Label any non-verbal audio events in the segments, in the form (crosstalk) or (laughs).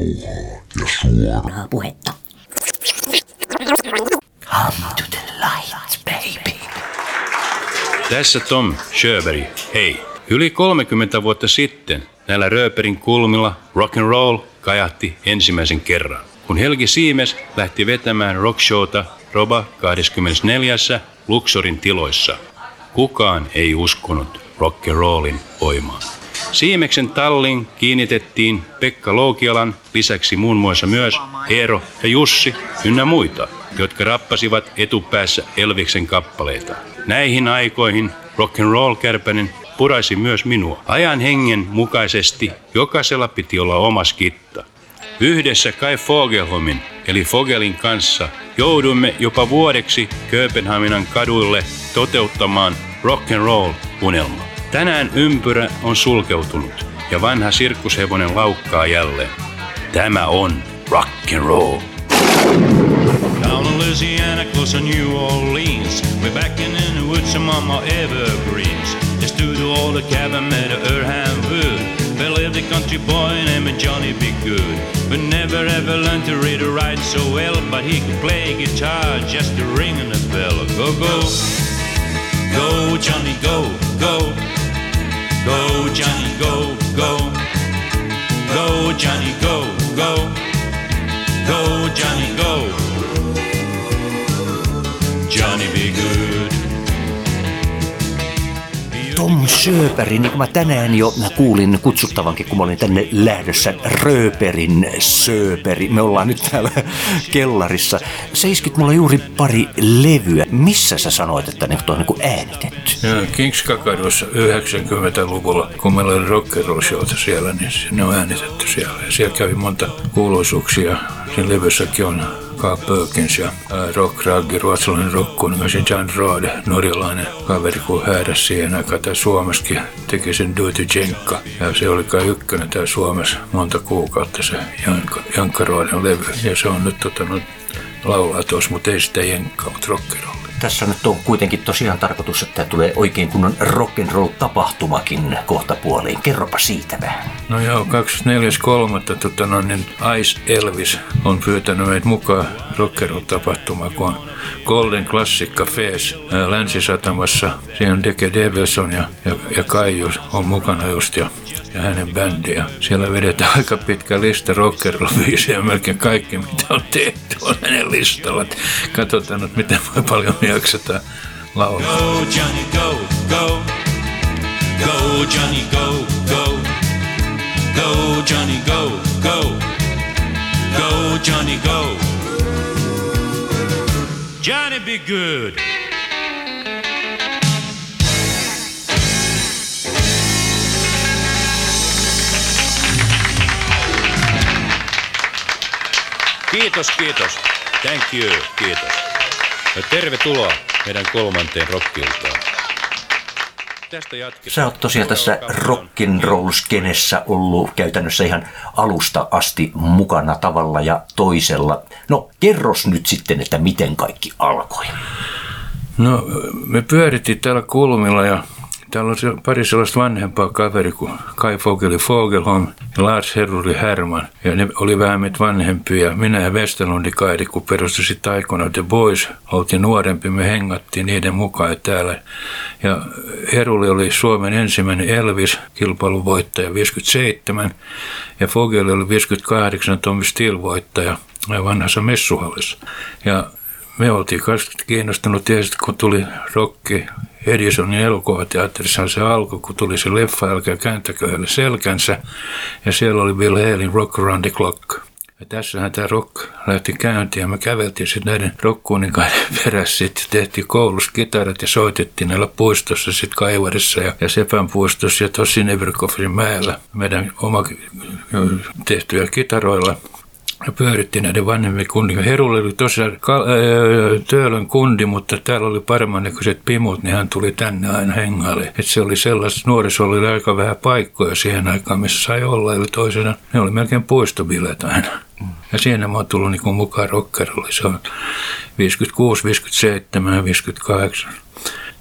rauhaa ja suoraa puhetta. Come to the light, baby. Tässä Tom Sjöberg. Hei. Yli 30 vuotta sitten näillä Rööperin kulmilla rock and roll kajahti ensimmäisen kerran. Kun Helgi Siimes lähti vetämään rockshowta Roba 24. Luxorin tiloissa. Kukaan ei uskonut rock and rollin voimaan. Siimeksen tallin kiinnitettiin Pekka Loukialan lisäksi muun muassa myös Eero ja Jussi ynnä muita, jotka rappasivat etupäässä Elviksen kappaleita. Näihin aikoihin rock and roll kärpänen puraisi myös minua. Ajan hengen mukaisesti jokaisella piti olla oma skitta. Yhdessä Kai Fogelhomin eli Fogelin kanssa jouduimme jopa vuodeksi Kööpenhaminan kaduille toteuttamaan rock and roll unelma. Tänään ympyrä on sulkeutunut ja vanha sirkushevonen laukkaa jälleen. Tämä on rock and roll. Down in Louisiana, close to New Orleans. We're backing in the woods among my evergreens. Stood all the cabin made of earth and wood. There lived a country boy named Johnny Be Good. But never ever learned to read or write so well. But he could play guitar just to ring a bell. Go, go. Go, Johnny, go, go. Go, Johnny, go, go. Go, Johnny, go, go. Go, Johnny, go. Johnny be good. Tom Sööperi, niin kuin mä tänään jo kuulin kutsuttavankin, kun mä olin tänne lähdössä, Rööperin Sööperi. Me ollaan nyt täällä kellarissa. Seiskit mulla juuri pari levyä. Missä sä sanoit, että ne on niin äänitetty? Joo, Kings Kakadussa 90-luvulla, kun meillä oli rock and roll showta siellä, niin ne on äänitetty siellä. Ja siellä kävi monta kuuluisuuksia. Siinä levyssäkin on Carl Perkins ja ää, Rock Raggi, ruotsalainen rockkuningas ja John Rode, norjalainen kaveri, kun häädäs siihen aikaan. Tämä Suomessakin teki sen Duty Jenkka. Ja se oli kai ykkönen tää Suomessa monta kuukautta se Jankka, Jankka levy. Ja se on nyt tota, no, laulaa tuossa, mutta ei sitä Jenkkaa, mutta rockerolla. Tässä nyt on kuitenkin tosiaan tarkoitus, että tulee oikein kunnon rock'n'roll-tapahtumakin kohta puoliin. Kerropa siitä vähän. No joo, 24.3. Tota, no, niin Ice Elvis on pyytänyt meitä mukaan rockeroll-tapahtumaan, kun on Golden Classic Cafés ää, Länsisatamassa. Siinä on Deke Develson ja, ja, ja Kaiju on mukana just ja, ja hänen bändi. Ja siellä vedetään aika pitkä lista rockeroll-biisejä, melkein kaikki mitä on tehty on hänen listalla. Katsotaan nyt, miten voi paljon jaksetaan laulaa. Go, Johnny, go, go. Go, Johnny, go, go. Go, Johnny, go, go. Go, Johnny, go. Johnny, be good. Kiitos, kiitos. Thank you, kiitos. Ja tervetuloa meidän kolmanteen rockiltaan. Tästä jatketaan. Sä oot tosiaan tässä rock'n'roll-skenessä ollut käytännössä ihan alusta asti mukana tavalla ja toisella. No kerros nyt sitten, että miten kaikki alkoi. No, me pyörittiin täällä kulmilla ja täällä on se- pari sellaista vanhempaa kaveri kuin Kai Fogeli Fogelholm ja Lars Herruri Herman. Ja ne oli vähän meitä vanhempia. Minä ja Westerlundi Kaidi, kun perustui sitten aikoinaan The Boys, oltiin nuorempi, me hengattiin niiden mukaan täällä. Ja Heruli oli Suomen ensimmäinen Elvis-kilpailuvoittaja 57 ja Fogeli oli 58 Tommy Steele-voittaja vanhassa messuhallissa. Ja me oltiin myös kiinnostunut tietysti, kun tuli rokki Edisonin elokuvateatterissa se alkoi, kun tuli se leffa, älkää kääntäkö selkänsä. Ja siellä oli Bill Haley Rock Around the Clock. Ja tässähän tämä rock lähti käyntiin ja me käveltiin sitten näiden rockkuninkaiden (laughs) perässä. Sitten tehtiin koulussa kitarat ja soitettiin näillä puistossa sitten Kaivarissa ja, ja Sepän puistossa ja tuossa Sineverkoffin mäellä meidän oma tehtyjä kitaroilla ja pyörittiin näiden vanhemmien kundin. Herulle oli tosiaan ka- öö, Töölön kundi, mutta täällä oli paremman näköiset pimut, niin hän tuli tänne aina hengaille. Et se oli sellaista, nuorisolla oli aika vähän paikkoja siihen aikaan, missä sai olla. Eli toisena ne oli melkein puistobileet aina. Ja siinä mä oon tullut niin mukaan rockerolle. Se on 56, 57 ja 58.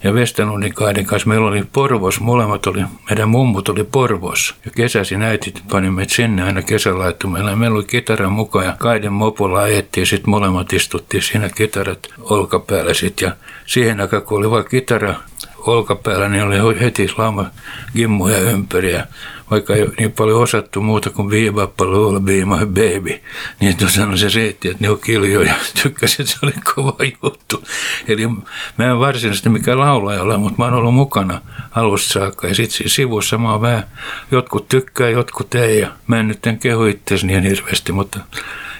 ja Westerlundin kaiden kanssa. Meillä oli Porvos, molemmat oli, meidän mummut oli Porvos. Ja kesäisin äitit pani meitä sinne aina kesälaittumella. Meillä oli kitara mukaan ja kaiden mopolla ajettiin. Sitten molemmat istuttiin siinä kitarat olkapäällä sitten. Ja siihen aikaan, kun oli vain kitara olkapäällä, niin oli heti lauma gimmuja ympäri. Ja vaikka ei niin paljon osattu muuta kuin viivappa luulla be my baby, niin tuossa se riitti, että ne on kiljoja ja (laughs) tykkäsin, että se oli kova juttu. Eli mä en varsinaisesti mikään laulaja ole, mutta mä oon ollut mukana alusta saakka. Ja sitten sivussa mä oon vähän, jotkut tykkää, jotkut ei. Ja mä en nyt kehu itseäsi niin hirveästi, mutta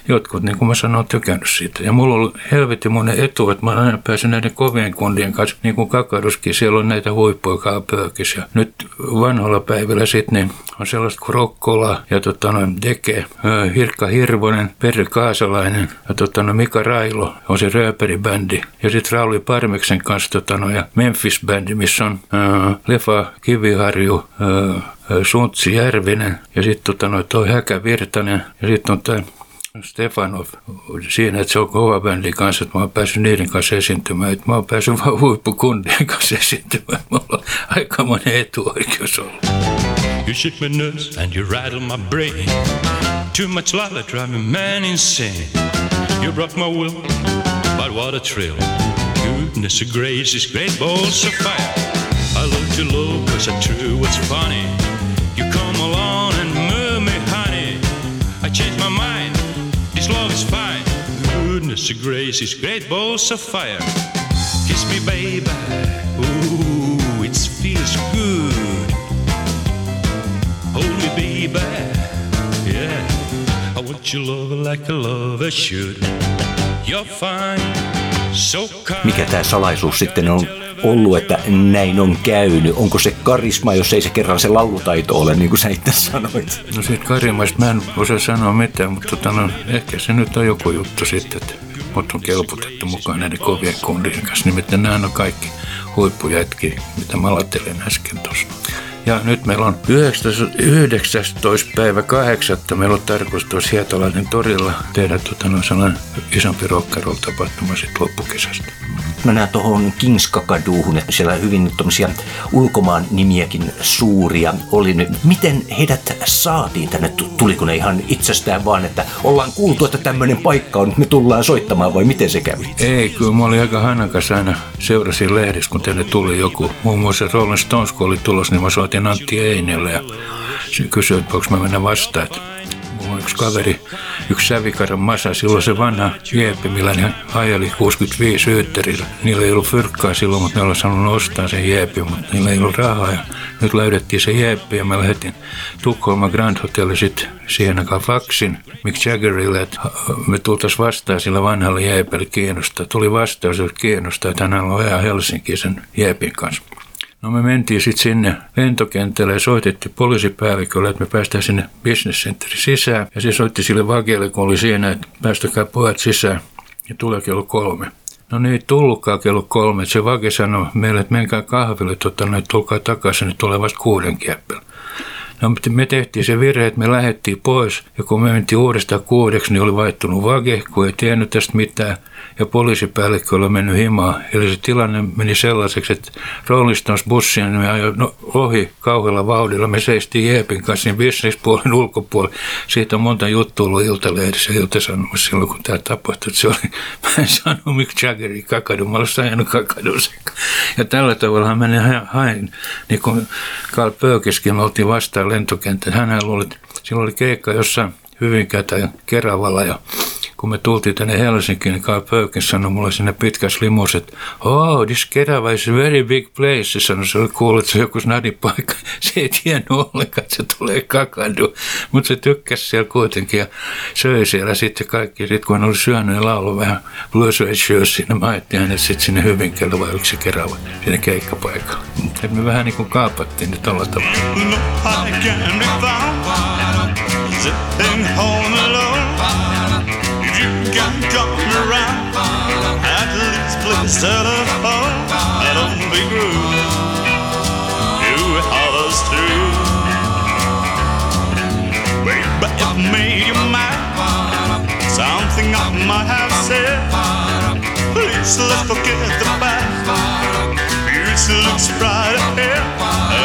jotkut, niin kuin mä sanoin, on tykännyt siitä. Ja mulla on ollut helvetin monen etu, että mä aina päässyt näiden kovien kundien kanssa, niin kuin Kakaduskin, siellä on näitä huippuja pöökis. Ja nyt vanhoilla päivillä sitten niin on sellaista kuin Rokkola ja tota, noin Deke, Hirkka Hirvonen, Perri Kaasalainen ja tota, noin Mika Railo on se rööperibändi. Ja sitten Rauli Parmeksen kanssa tota, noin, ja Memphis-bändi, missä on ää, Lefa Kiviharju, ää, Suntsi Järvinen ja sitten tota, noin toi Häkä Virtanen ja sitten on tämä Stefanov siinä, että se on kova bändi kanssa, että mä oon päässyt niiden kanssa esiintymään. Että mä oon päässyt vaan huippukundien kanssa esiintymään. Mulla on aika monen etuoikeus ollut. You shake my nerves and you rattle my brain. Too much love drive me man insane. You broke my will, but what a thrill. Goodness gracious, great balls of fire. I love to love cause I true what's funny. You come along Goodness gracious, great balls of fire. Kiss me, baby. Ooh, it feels good. Hold me, baby. Yeah. I want your love like a lover should. You're fine. So kind. Mikä tämä salaisuus sitten on ollut, että näin on käynyt? Onko se karisma, jos ei se kerran se laulutaito ole, niin kuin sä itse sanoit? No siitä karismasta mä en osaa sanoa mitään, mutta tota, no, ehkä se nyt on joku juttu sitten, että mut on kelputettu mukaan näiden kovien kundien kanssa. Nimittäin nämä on kaikki huippujätki, mitä mä ajattelin äsken tuossa. Ja nyt meillä on 19, 19. päivä 8. Meillä on tarkoitus tuossa Hietalainen torilla tehdä tota, no, sellainen isompi rock'n'roll tapahtuma sitten loppukesästä. Mä näen tuohon Kings Kakaduuhun, että siellä hyvin tuommoisia ulkomaan nimiäkin suuria oli nyt. Miten heidät saatiin tänne? Tuliko ne ihan itsestään vaan, että ollaan kuultu, että tämmöinen paikka on, me tullaan soittamaan vai miten se kävi? Ei, kyllä mä olin aika hanakas aina seurasin lehdissä, kun teille tuli joku. Muun muassa Rolling Stones, kun oli tulos, niin mä soitin Antti Einelle ja se kysyi, että voiko mä mennä vastaan. Mulla on yksi kaveri, yksi sävikaran masa, silloin se vanha jiepi, millä ne ajeli 65 yytterillä. Niillä ei ollut fyrkkaa silloin, mutta ne oli sanonut ostaa sen jiepi, mutta niillä ei ollut rahaa. Ja nyt löydettiin se jiepi ja mä lähetin Tukholma Grand Hotelli sitten siihen aikaan faksin Mick Jaggerille, että me tultaisiin vastaan sillä vanhalla jeepillä kiinnostaa. Tuli vastaus, että kiinnostaa, että hänellä on ihan Helsinki sen jeepin kanssa. No me mentiin sitten sinne lentokentälle ja soitettiin poliisipäällikölle, että me päästään sinne business centerin sisään. Ja se soitti sille vakealle, kun oli siinä, että päästäkää pojat sisään ja tulee kello kolme. No niin, tullutkaan kello kolme. Se vake sanoi meille, että menkää kahville, että tulkaa takaisin, nyt tulee vasta kuuden kieppellä. No, me tehtiin se virhe, että me lähdettiin pois ja kun me mentiin uudestaan kuudeksi, niin oli vaihtunut vage, kun ei tiennyt tästä mitään ja poliisipäällikkö oli mennyt himaan. Eli se tilanne meni sellaiseksi, että Rolling Stones bussia niin me ajoi no, ohi kauhealla vauhdilla. Me seistiin Jeepin kanssa niin bisnespuolen ulkopuolella. Siitä on monta juttua ollut Iltalehdissä ja Iltasanomassa silloin, kun tämä tapahtui. Se oli, (laughs) mä en sano Mick Jaggerin kakadu, mä olen ajanut kakadu Ja tällä tavalla mä hain, niin kuin Carl Pöökiskin me oltiin vastaan lentokentällä. Hän luuli, että silloin oli keikka jossain Hyvinkää tai Keravalla ja kun me tultiin tänne Helsinkiin, niin Carl Perkins sanoi mulle sinne pitkässä limussa, että oh, this Kerava is a very big place. Se sanoi, se oli kuullut, että se on joku paikka. (laughs) Se ei tiennyt ollenkaan, että se tulee kakadu. Mutta se tykkäsi siellä kuitenkin ja söi siellä sitten kaikki. Sitten kun hän oli syönyt ja laulun vähän Blues Red siinä, mä ajattelin hänet sitten sinne Hyvinkäälle vai yksi Kerava sinne keikkapaikalle. Et me vähän niin kuin kaapattiin nyt tuolla tavalla. No. Got come around. At least please telephone. Oh, I don't be rude. You others too. But if made you mad, something I might have said. Please let's forget the. You future looks bright ahead.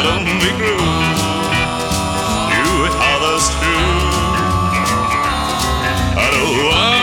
Don't be cruel. You with others too. I don't want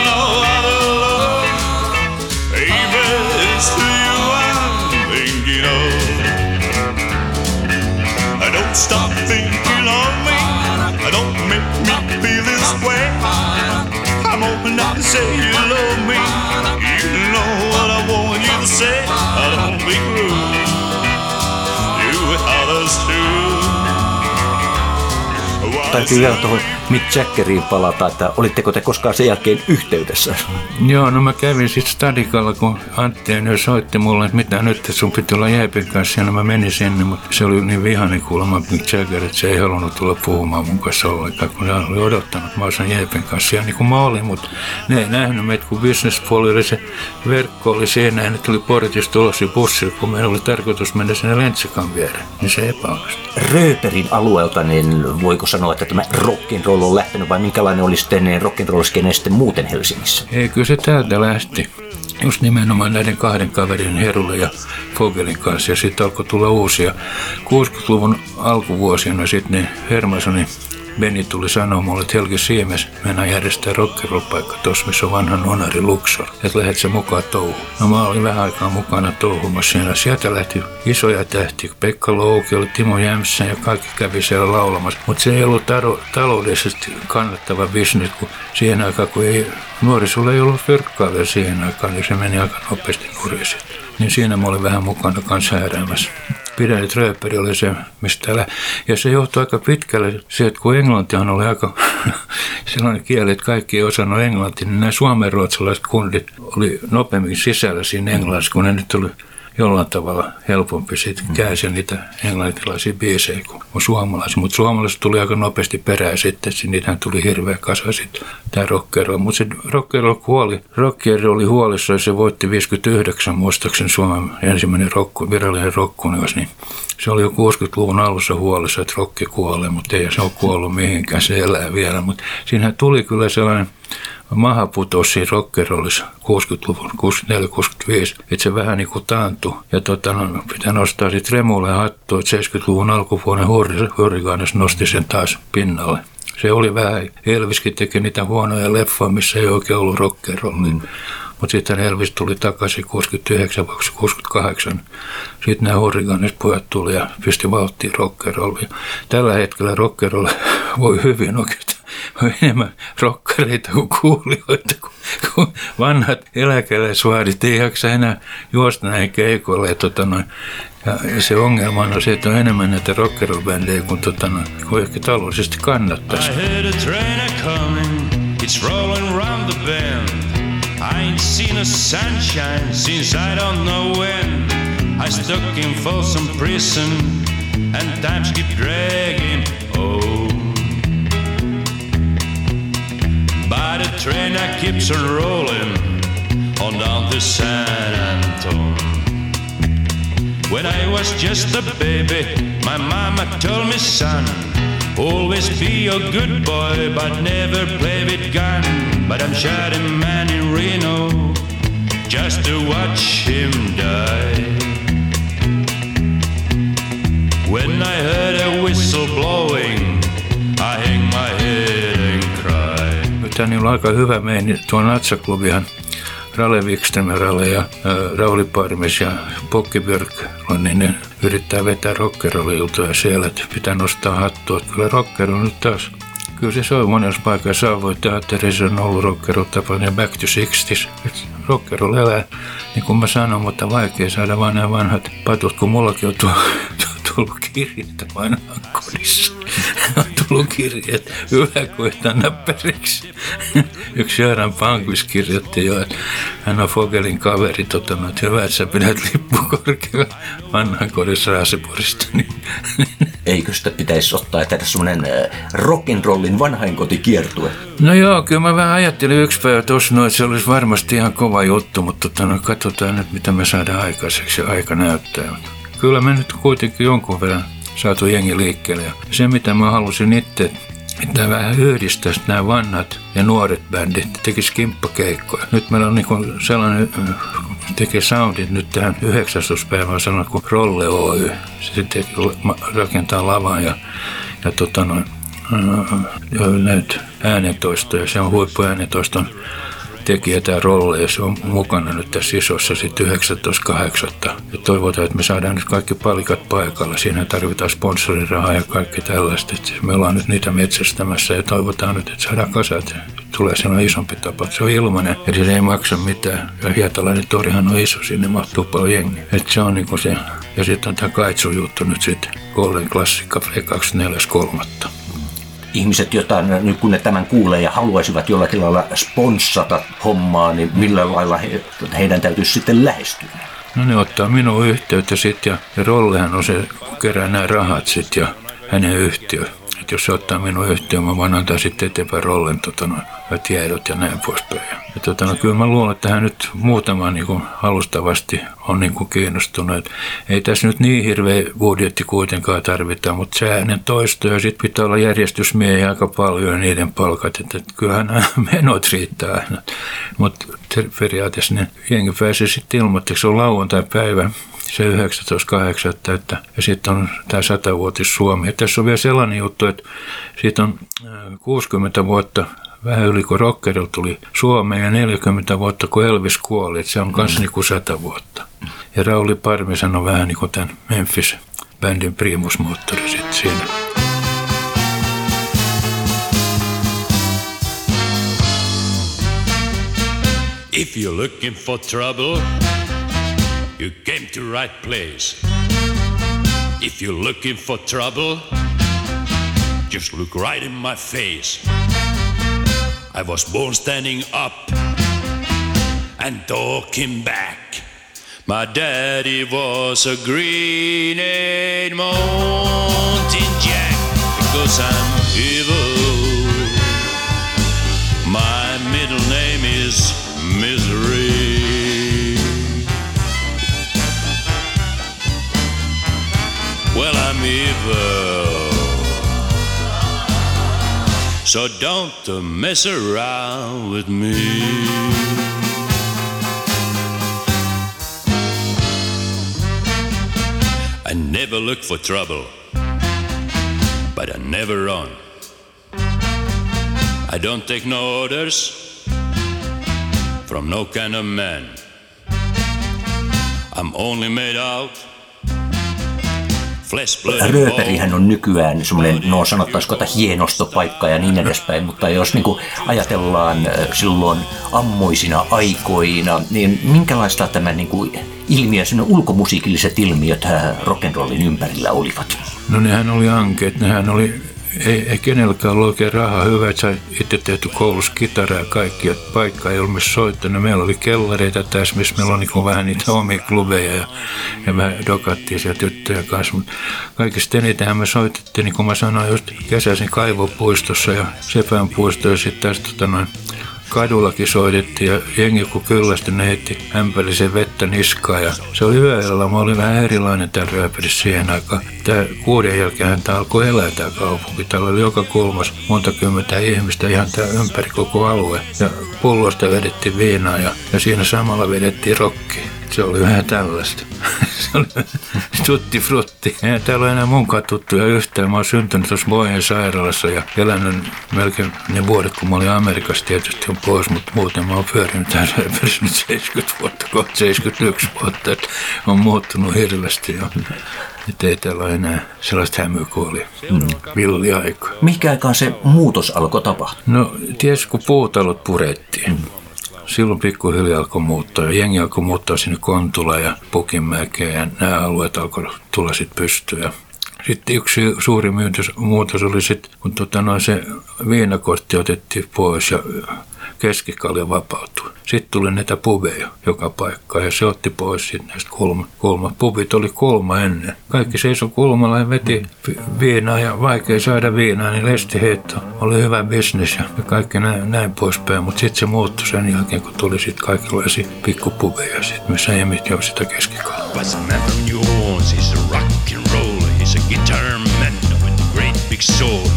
Täytyy vielä tuohon Mick Jackeriin palata, että olitteko te koskaan sen jälkeen yhteydessä? Joo, no mä kävin sitten Stadikalla, kun Antti soitti mulle, että mitä nyt, että sun piti olla Jeepin kanssa, ja no mä menin sinne, mutta se oli niin vihani kuulemma Mick Jagger, että se ei halunnut tulla puhumaan mun kanssa ollenkaan, kun se oli odottanut, mä olisin Jeepin kanssa, ja niin kuin mä olin, mutta ne ei nähnyt meitä, kun businesspuoli oli se verkko oli siinä, ja ne tuli portista ulos ja bussilla, kun meillä oli tarkoitus mennä sinne Lentsikan viereen, niin se epäonnistui. Rööperin alueelta, niin voiko sanoa, että tämä rock'n'roll on lähtenyt vai minkälainen oli sitten rock'n'roll sitten muuten Helsingissä? Ei, kyllä se täältä lähti. Just nimenomaan näiden kahden kaverin Herulle ja Fogelin kanssa. Ja sitten alkoi tulla uusia. 60-luvun alkuvuosina sitten ne Hermasonin Benny tuli sanoa mulle, että Helgi Siemes, mennään järjestää rock'n'roll-paikka tuossa, missä on vanha nuonari Luxor. Että lähdet sä mukaan touhuun. No mä olin vähän aikaa mukana touhumassa siellä. Sieltä lähti isoja tähtiä. Pekka Louki oli Timo Jämsä ja kaikki kävi siellä laulamassa. Mutta se ei ollut taro- taloudellisesti kannattava bisnes, kun siihen aikaan, kun ei, nuorisolla ei ollut verkkaa vielä siihen aikaan, niin se meni aika nopeasti nurin. Niin siinä mä olin vähän mukana kanssa hääräämässä. Pidäni Tröperi oli se, mistä täällä. Ja se johtui aika pitkälle se, että kun englantihan oli aika (laughs) sellainen kieli, että kaikki ei osannut englantia, niin nämä suomenruotsalaiset kundit oli nopeammin sisällä siinä englannissa, kun ne nyt oli jollain tavalla helpompi sitten käänsiä niitä englantilaisia biisejä kuin suomalaisia. Mutta suomalaiset tuli aika nopeasti perään sitten, että niitähän tuli hirveä kasa sitten tämä rockero. Mutta se rockero kuoli. Rockero oli huolissa ja se voitti 59 muistaakseni Suomen ensimmäinen rock, virallinen rockkuningas, niin se oli jo 60-luvun alussa huolissa, että rokki kuolee, mutta ei se ole kuollut mihinkään, se elää vielä. Mutta siinähän tuli kyllä sellainen maha putosi siinä rockerollissa 60-luvun, 64-65, että se vähän niin kuin taantui. Ja tota, no, pitää nostaa sitten Remulle hattua, että 70-luvun alkuvuoden Hurriganes nosti sen taas pinnalle. Se oli vähän, Elviskin teki niitä huonoja leffoja, missä ei oikein ollut rockerolli. Mm. Mutta sitten Elvis tuli takaisin 69 vai 68. Sitten nämä Hurriganes pojat tuli ja pisti vauhtiin rockerollia. Tällä hetkellä rockerolla (laughs) voi hyvin oikeastaan on enemmän rokkareita kuin kuulijoita, kun, kun vanhat eläkeläisvaadit ei jaksa enää juosta näin keikoille. Ja, tota noin, ja se ongelma on se, että on enemmän näitä rockerobändejä kuin, tota noin, kuin ehkä taloudellisesti kannattaisi. It's rolling round the bend. I ain't seen a sunshine since I don't know when. I stuck in Folsom Prison, and times keep dragging. Oh, but the train that keeps on rolling on down to San Antone. When I was just a baby, my mama told me, son, always be a good boy, but never play with gun. But I'm shot a man in Reno just to watch him die. When I heard a whistle blowing, on aika hyvä meini. Tuo Natsaklubihan Rale Wikström ja Rale ja äh, Rauli Parmes ja Pokki Björk, niin ne yrittää vetää rockeroliltoja siellä, että pitää nostaa hattua. Kyllä rockero nyt taas Kyllä se soi monessa paikassa. Savoy teatterissa on ollut rockero tapainen Back to 60s. Rockero elää, niin kuin mä sanon, mutta vaikea saada vaan nämä vanhat patut, kun mullakin on (laughs) tullut kirjettä vanhaan kodissa. On tullut kirjeet yläkoita näppäriksi. Yksi Jöran Pankvis kirjoitti jo, että hän on Fogelin kaveri, tota, no, että hyvä, että sä pidät lippu korkealla vanhan kodissa Raaseporista. Niin, (laughs) Eikö sitä pitäisi ottaa ja tehdä semmoinen rock'n'rollin vanhainkotikiertue? No joo, kyllä mä vähän ajattelin yksi päivä tuossa, no, että se olisi varmasti ihan kova juttu, mutta tota, no, katsotaan nyt, mitä me saadaan aikaiseksi ja aika näyttää. Kyllä me nyt kuitenkin jonkun verran saatu jengi liikkeelle. Ja se, mitä mä halusin itse, että vähän yhdistäisi nämä vanhat ja nuoret bändit, tekisi kimppakeikkoja. Nyt meillä on niin sellainen äh, tekee soundit nyt tähän 19. päivään sanoa kuin Rolle Oy. Se teki, rakentaa lavan ja, ja tota noin, ja näitä äänentoistoja. Se on huippuäänentoiston Rolle ja se on mukana nyt tässä isossa sitten 19.8. Ja toivotaan, että me saadaan nyt kaikki palikat paikalla. Siinä tarvitaan sponsorirahaa ja kaikki tällaista. Et me ollaan nyt niitä metsästämässä ja toivotaan nyt, että saadaan kasat. Tulee sellainen isompi tapa. Se on ilmainen, eli se ei maksa mitään. Ja Hietalainen torihan on iso, sinne mahtuu paljon jengi. Et se on niinku se. Ja sitten on tämä Kaitsu juttu nyt sitten. Golden Klassikka 24.3 ihmiset, jotain, nyt kun ne tämän kuulee ja haluaisivat jollakin lailla sponssata hommaa, niin millä lailla he, heidän täytyisi sitten lähestyä? No ne ottaa minun yhteyttä sitten ja, ja Rollehan on se, kerää nämä rahat sitten ja hänen yhtiö. Että jos se ottaa minun yhteyttä, mä voin antaa sitten eteenpäin Rollen tota, no, tiedot ja näin poispäin. Ja, tota, no, kyllä mä luulen, että hän nyt muutama niin kuin, alustavasti on niin kuin, kiinnostunut. Et ei tässä nyt niin hirveä budjetti kuitenkaan tarvita, mutta se äänen toisto ja sitten pitää olla järjestysmiehiä aika paljon ja niiden palkat. Että, et, kyllähän (laughs) menot riittää aina. Mutta periaatteessa ne jengi pääsee sitten ilmoittamaan, se on lauantai-päivä se 19.8. Että, ja sitten on tämä 100-vuotis Suomi. Ja tässä on vielä sellainen juttu, että siitä on 60 äh, vuotta vähän yli kuin Rockerilla tuli Suomeen ja 40 vuotta kun Elvis kuoli, että se on kanssa niin kuin 100 vuotta. Ja Rauli Parmi sanoi vähän niin kuin tämän Memphis-bändin primusmoottori sitten siinä. If you're looking for trouble, you came to the right place. If you're looking for trouble, just look right in my face. I was born standing up and talking back. My daddy was a green and mountain jack because I'm evil. So don't mess around with me. I never look for trouble, but I never run. I don't take no orders from no kind of man. I'm only made out Rööperihän on nykyään semmoinen, no sanottaisiko, että hienostopaikka ja niin edespäin, mutta jos niin kuin ajatellaan silloin ammoisina aikoina, niin minkälaista tämä niin kuin ilmiö, sinne ulkomusiikilliset ilmiöt rock'n'rollin ympärillä olivat? No nehän oli ankeet, nehän oli ei, ei kenelläkään ollut oikein rahaa. Hyvä, että sä itse tehty koulussa kitaraa ja kaikki, että paikka ei ollut missä soittanut. Meillä oli kellareita tässä, missä meillä on niin vähän niitä omia klubeja ja, ja vähän dokattiin siellä tyttöjä kanssa. Mutta kaikista eniten me soitettiin, niin kuin mä sanoin, just kesäisin kaivopuistossa ja Sepän puistossa ja sitten tästä tota noin, kadullakin soitettiin ja jengi kun kyllästyi, ne heitti ämpärisen vettä niskaa ja se oli yöllä, mä olin vähän erilainen täällä Rööperissä siihen aikaan. Tää kuuden jälkeen tämä alkoi elää tämä kaupunki. Täällä oli joka kolmas monta kymmentä ihmistä ihan tää ympäri koko alue. Ja pullosta vedettiin viinaa ja, ja siinä samalla vedettiin rokkia. Se oli vähän tällaista. (laughs) se oli tutti frutti. Ei täällä ole enää munkaan tuttuja yhtään. Mä oon syntynyt tuossa Boyen sairaalassa ja elänyt melkein ne vuodet, kun mä olin Amerikassa tietysti on pois, mutta muuten mä oon pyörinyt nyt 70 vuotta, 71 vuotta. Että on muuttunut hirveästi jo. Että ei täällä ole enää sellaista hämyä kuin oli mm. villiaika. Mikä aikaan se muutos alkoi tapahtua? No, ties kun puutalot purettiin. Mm silloin pikkuhiljaa alkoi muuttaa. Jengi alkoi muuttaa sinne Kontula ja Pukinmäkeen ja nämä alueet alkoi tulla sitten pystyä. Sitten yksi suuri muutos oli sitten, kun tota, no, se viinakortti otettiin pois ja keskikalja vapautui. Sitten tuli näitä pubeja joka paikka ja se otti pois sitten näistä kulma, kulma. Pubit oli kulma ennen. Kaikki seisoi kulmalla ja veti viinaa ja vaikea saada viinaa, niin lestiheitto oli hyvä bisnes ja kaikki näin, näin poispäin. Mutta sitten se muuttui sen jälkeen, kun tuli sitten kaikenlaisia pikkupubeja, sit, missä emit jo sitä keskikalaa.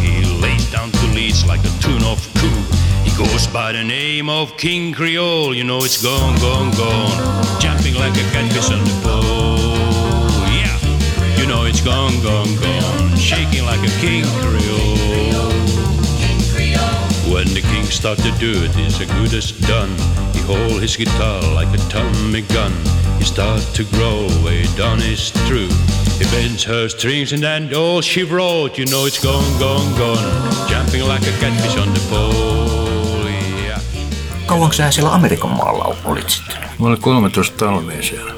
He lays down to leads like a tune of cool. Goes by the name of King Creole, you know it's gone, gone, gone. Jumping like a catfish on the pole. Yeah, you know it's gone, gone, gone. Shaking like a King Creole. When the king start to do it, it's as good as done. He hold his guitar like a Tommy gun. He start to grow, way down his through. He bends her strings and then all she wrote, you know it's gone, gone, gone. Jumping like a catfish on the pole. Kauanko sä siellä Amerikan maalla olit sitten? Mä olin 13 talvea siellä.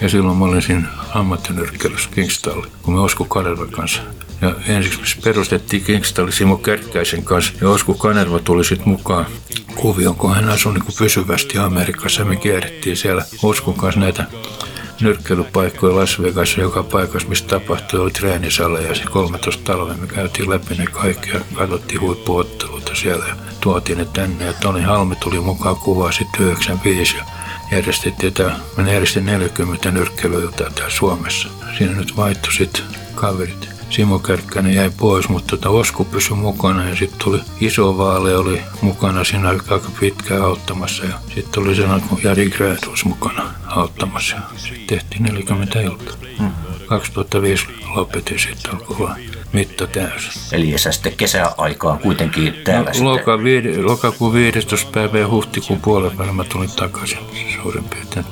Ja silloin mä olin siinä ammattinyrkkeilyssä Kingstall, kun me Osku Kanervan kanssa. Ja ensiksi perustettiin Kingstalli Simo Kärkkäisen kanssa. Ja Osku Kanerva tuli sitten mukaan kuvioon, kun hän asui niin pysyvästi Amerikassa. Me kierrettiin siellä Oskun kanssa näitä nyrkkeilypaikkoja Las Vegas joka paikassa, missä tapahtui, oli treenisale ja se 13 talven me käytiin läpi ne kaikki ja katsottiin huippuotteluita siellä ja tuotiin ne tänne ja Toni Halmi tuli mukaan kuvaa sitten 95 ja järjestettiin tää, mä järjestin 40 nyrkkeilyiltä täällä Suomessa. Siinä nyt vaihtui sitten kaverit. Simo Kärkkäinen jäi pois, mutta tota Osku pysyi mukana ja sitten tuli iso vaale, oli mukana siinä aika pitkään auttamassa ja sitten tuli sellainen kuin Jari Grädus mukana auttamassa. Sitten tehtiin 40 iltaa. 2005 lopetin sitten alkoi mitta täysin. Eli sä sitten kesäaikaan kuitenkin täällä sitten. Loka, viide, lokakuun 15. päivä ja huhtikuun puolen välillä mä tulin takaisin suurin piirtein.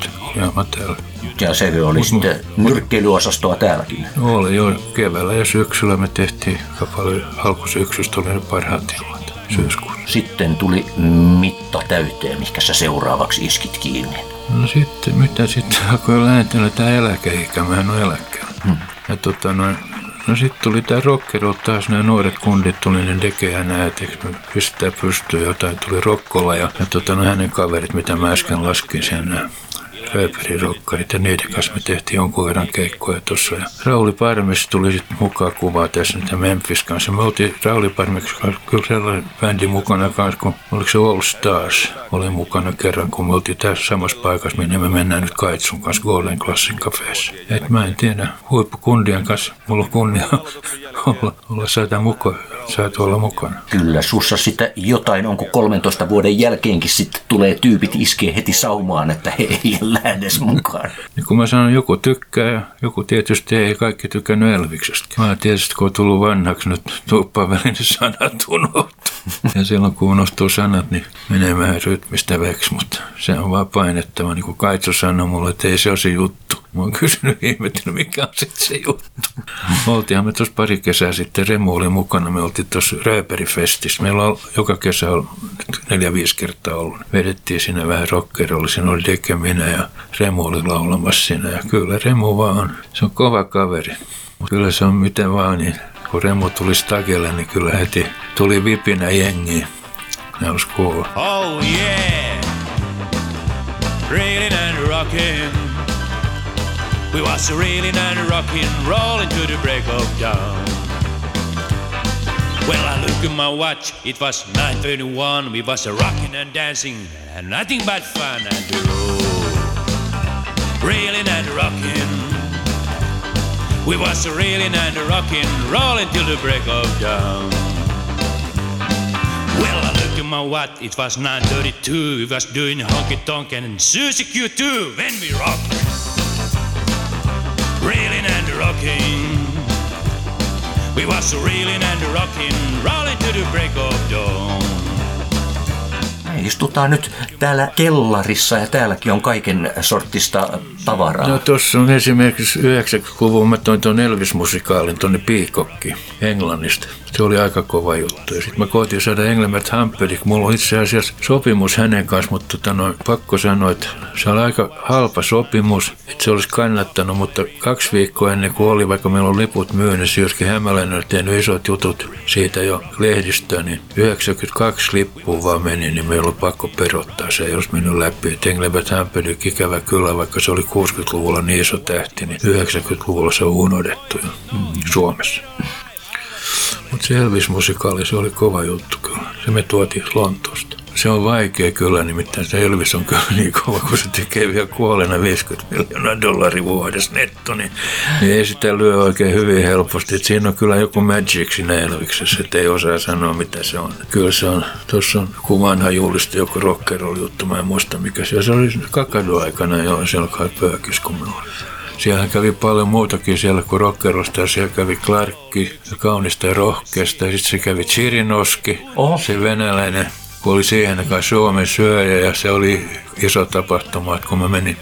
Täällä. Ja se oli sitten nyrkkeilyosastoa täälläkin. Oli jo keväällä ja syksyllä me tehtiin aika paljon. Alkusyksystä oli ne parhaat ilmat syyskuussa. Sitten tuli mitta täyteen, mikä sä seuraavaksi iskit kiinni. No sitten, mitä sitten (laughs) alkoi lähetellä tää eläkeikä, mä en ole eläkkeellä. Hmm. Ja tota noin, no sitten tuli tää rockero taas, nämä nuoret kundit tuli ne Deke ja näet, eikö me pistää pystyyn jotain, tuli Rokkola ja, ja tota, no, hänen kaverit, mitä mä äsken laskin sen, nämä rööperirokkarit ja niiden kanssa me tehtiin jonkun verran keikkoja tuossa. Ja Rauli Parmes tuli sitten mukaan kuvaa tässä nyt Memphis kanssa. Me oltiin Rauli Parmes kanssa kyllä sellainen bändi mukana kanssa, kun oliko se All Stars oli mukana kerran, kun me oltiin tässä samassa paikassa, minne me mennään nyt Kaitsun kanssa Golden Classin Cafeessa. Et mä en tiedä, huippukundien kanssa mulla on kunnia (laughs) olla, olla saada mukaan, saatu olla mukana. Kyllä, sussa sitä jotain, onko 13 vuoden jälkeenkin sitten tulee tyypit iskee heti saumaan, että he ei lähdes mukaan. Niin kun mä sanon, joku tykkää ja joku tietysti ei kaikki tykännyt Elviksestä. Mä tietysti kun on tullut vanhaksi nyt tuuppaan väliin, niin sanat. Ja silloin kun unohtuu sanat, niin menee vähän rytmistä veksi, mutta se on vaan painettava. Niin kuin Kaitsu sanoi mulle, että ei se ole se juttu. Mä oon kysynyt ihmettänyt, mikä on sitten se juttu. Oltiinhan me tuossa pari kesää sitten, Remu oli mukana, me oltiin tuossa Rööperifestissä. Meillä on joka kesä nyt neljä-viisi kertaa ollut. Vedettiin siinä vähän rockerolla, siinä oli Deke minä ja Remu oli laulamassa siinä. Ja kyllä Remu vaan on, se on kova kaveri. Mut Kyllä se on miten vaan, niin kun Remu tuli Stagelle, niin kyllä heti tuli vipinä jengiin. Ne olisi kuulla. Oh yeah, reeling and rocking. We was reeling and rocking, rolling to the break of dawn. Well, I look at my watch, it was 9.31. We was rocking and dancing, and nothing but fun and road. Reeling and rocking. We was reeling and rocking, rolling till the break of dawn. Well, I looked at my watch, it was 9.32. We was doing honky tonk and Susie Q too when we rock. Rocking. We was reeling and rocking, rolling to the break of dawn. Me istutaan nyt täällä kellarissa ja täälläkin on kaiken sortista tavaraa. No tuossa on esimerkiksi 90-luvun mä toin tuon Elvis-musikaalin tuonne Piikokki Englannista. Se oli aika kova juttu. Sitten mä koitin saada Engelbert Humperdinck. Mulla on itse asiassa sopimus hänen kanssa, mutta tota noin, pakko sanoa, että se oli aika halpa sopimus, että se olisi kannattanut, mutta kaksi viikkoa ennen kuin oli, vaikka meillä on liput myynnissä, Jyrki Hämäläinen oli tehnyt isot jutut siitä jo lehdistöön, niin 92 lippua vaan meni, niin meillä oli pakko perottaa. Se olisi mennyt läpi. Engelbert Humperdinck ikävä kyllä, vaikka se oli 60-luvulla niin iso tähti, niin 90-luvulla se on unohdettu jo Suomessa. Mutta se Elvis-musikaali, se oli kova juttu kyllä. Se me tuotiin Lontoosta. se on vaikea kyllä, nimittäin se Elvis on kyllä niin kova, kun se tekee vielä kuolena 50 miljoonaa dollaria vuodessa netto, niin, niin ei sitä lyö oikein hyvin helposti. Et siinä on kyllä joku magic siinä Elviksessä, että ei osaa sanoa mitä se on. Kyllä se on, tuossa on joku vanha julisti, joku rock'n'roll juttu, mä en muista mikä se on. Se oli kakadu-aikana jo, siellä kai pöökis, kun minulla siellä kävi paljon muutakin siellä kuin rockerosta siellä kävi Clarkki, kaunista ja rohkeasta. Ja sitten se kävi Chirinoski, Oho. se venäläinen, kun oli siihen aikaan Suomen syöjä ja se oli iso tapahtuma, että kun mä menin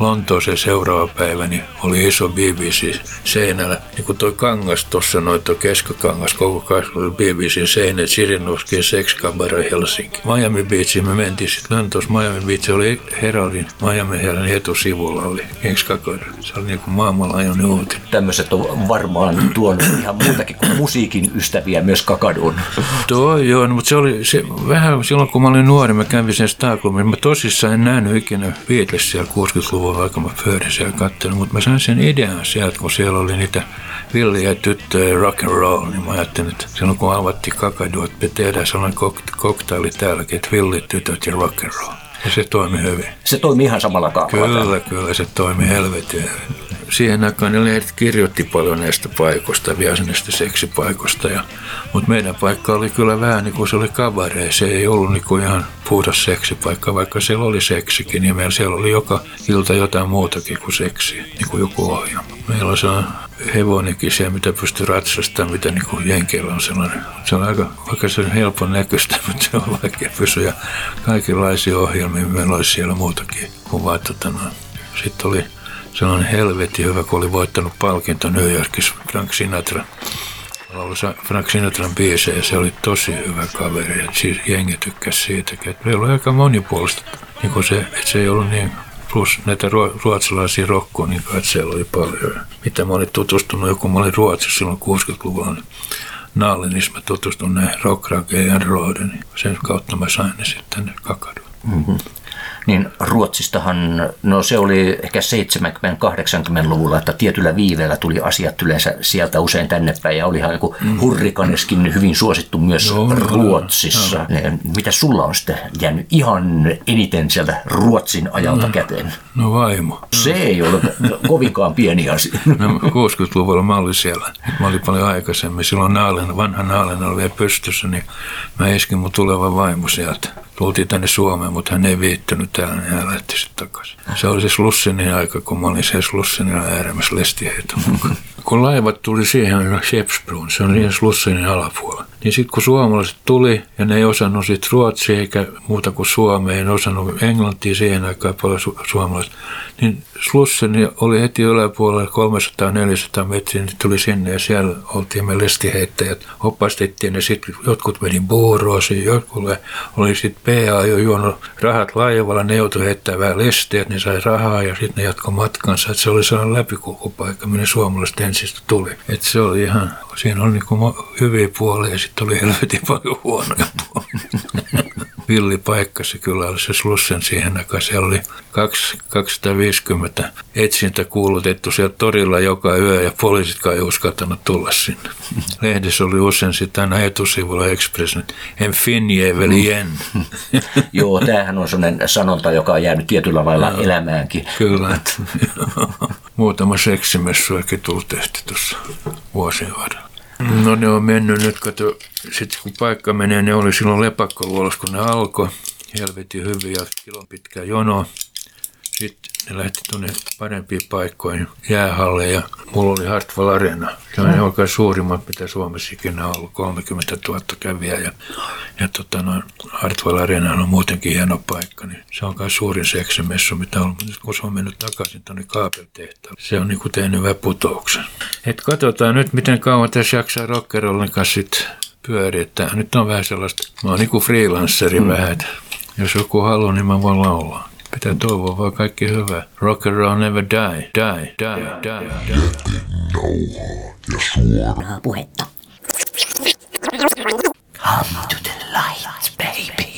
Lontooseen seuraava päivä, niin oli iso BBC seinällä. Niin kuin toi kangas tuossa, noin toi keskakangas, koko kangas oli BBC seinät, Sirinovski ja Sex Cabaret Helsinki. Miami Beach, me mentiin sitten Lontoossa. Miami Beach oli Heraldin, Miami Heraldin etusivulla oli Sex Se oli niinku kuin maailmanlaajuinen uutinen. Tämmöiset on varmaan tuonut ihan muutakin kuin musiikin ystäviä myös kakadun. Tuo joo, no, mutta se oli se, vähän silloin kun mä olin nuori, mä kävin sen Stockholmin. Mä tosissaan en nähnyt ikinä Beatlesia 60-luvulla luvun, vaikka mä pyörin siellä katselin. Mutta mä sain sen idean sieltä, kun siellä oli niitä villiä tyttöjä rock and roll, niin mä ajattelin, että silloin kun avattiin kakadu, että me tehdään sellainen kok- koktaili täälläkin, että villit tytöt ja rock and roll. Ja se toimi hyvin. Se toimii ihan samalla kaavalla. Kyllä, kyllä se toimi helvetin. Siihen aikaan ne lehdet kirjoitti paljon näistä paikoista, vielä näistä seksipaikoista. Ja, mutta meidän paikka oli kyllä vähän niin kuin se oli kabaree. Se ei ollut niin kuin ihan puhdas seksipaikka, vaikka siellä oli seksikin. Niin meillä siellä oli joka ilta jotain muutakin kuin seksiä, niin kuin joku ohjelma. Meillä on hevonenkin se, mitä pystyy ratsastamaan, mitä niin kuin Jenkeillä on sellainen. Se on aika, vaikka se on helpon näköistä, (laughs) mutta se on vaikea pysyä. Kaikenlaisia ohjelmia meillä olisi siellä muutakin kuin vaan tota, no. Sitten oli sellainen helvetti hyvä, kun oli voittanut palkinto New Yorkissa Frank Sinatra. Laulu Frank Sinatran biisejä, se oli tosi hyvä kaveri ja siis jengi tykkäsi siitäkin. Et meillä oli aika monipuolista, niin se, että se ei ollut niin plus näitä ruo- ruotsalaisia rokkoja, niin kai siellä oli paljon. Mitä mä olin tutustunut, joku mä olin Ruotsissa silloin 60-luvulla, niin Naalenissa mä tutustun näihin rockrakeen ja roiden, niin sen kautta mä sain ne sitten tänne kakaduun. Mm-hmm. Niin Ruotsistahan, no se oli ehkä 70-80-luvulla, että tietyllä viiveellä tuli asiat yleensä sieltä usein tänne päin ja olihan joku mm. hurrikaneskin hyvin suosittu myös Joo, Ruotsissa. No. Mitä sulla on sitten jäänyt ihan eniten sieltä Ruotsin ajalta no, käteen? No vaimo. Se ei ole kovinkaan pieni asia. No 60-luvulla mä olin siellä. Mä olin paljon aikaisemmin. Silloin Naalen, vanha Naalen oli vielä pystyssä, niin mä eskin mun tuleva vaimo sieltä. Tultiin tänne Suomeen, mutta hän ei viittynyt täällä, niin hän lähti sitten takaisin. Se oli se Slussinin aika, kun mä olin se Slussinilla äärimmässä lestiheiton mukaan. kun laivat tuli siihen Shepsbroon, se on siihen Slussinin alapuolella. Niin sitten kun suomalaiset tuli ja ne ei osannut sit ruotsia eikä muuta kuin suomea, ei osannut englantia siihen aikaan paljon su- suomalaiset, niin Slussini oli heti yläpuolella 300-400 metriä, niin tuli sinne ja siellä oltiin me lestiheittäjät, opastettiin ja sitten jotkut meni buuroosiin, jotkut oli sitten PA jo juonut rahat laivalla, ne joutui heittämään vähän lestiä, että ne sai rahaa ja sitten ne jatkoi matkansa, että se oli sellainen läpikulkupaikka, minne suomalaiset ensin tuli. Että se oli ihan, siinä oli niinku hyviä puolia ja sitten oli helvetin paljon huonoja puolia. (laughs) villi paikka se kyllä oli se Slussen siihen aikaan. Siellä oli 250 etsintä kuulutettu siellä torilla joka yö ja poliisitkaan ei uskaltanut tulla sinne. Lehdessä oli usein sitten aina etusivulla Express, en finje väl igen. (laughs) Joo, tämähän on sellainen sanonta, joka on jäänyt tietyllä lailla elämäänkin. Kyllä. (laughs) Muutama seksimessuakin tullut tehty tuossa vuosien varrella. No ne on mennyt nyt, kato, sitten kun paikka menee, ne oli silloin lepakkoluolos, kun ne alkoi. Helvetin hyviä, kilon pitkä jono. Sitten ne lähti tuonne parempiin paikkoihin, jäähalle ja mulla oli Hartwall Arena. Se on oikein suurimmat, mitä Suomessa ikinä on ollut, 30 000 kävijää. Ja, ja tota, no, Hartwall Arena on muutenkin hieno paikka, niin se on myös suurin seksimessu, mitä on ollut. Kun se on mennyt takaisin tuonne kaapeltehtaan, se on niinku tehnyt väputouksen. Et katsotaan nyt, miten kauan tässä jaksaa rockerollin kanssa sit pyörittää. Nyt on vähän sellaista, mä oon niinku freelanceri mm. vähän, jos joku haluaa, niin mä voin laulaa. Pitää toivoa vaan kaikki. Rocker roll never die, die, die, die, die. Jätin ja suoraa puhetta. Come to the light, baby.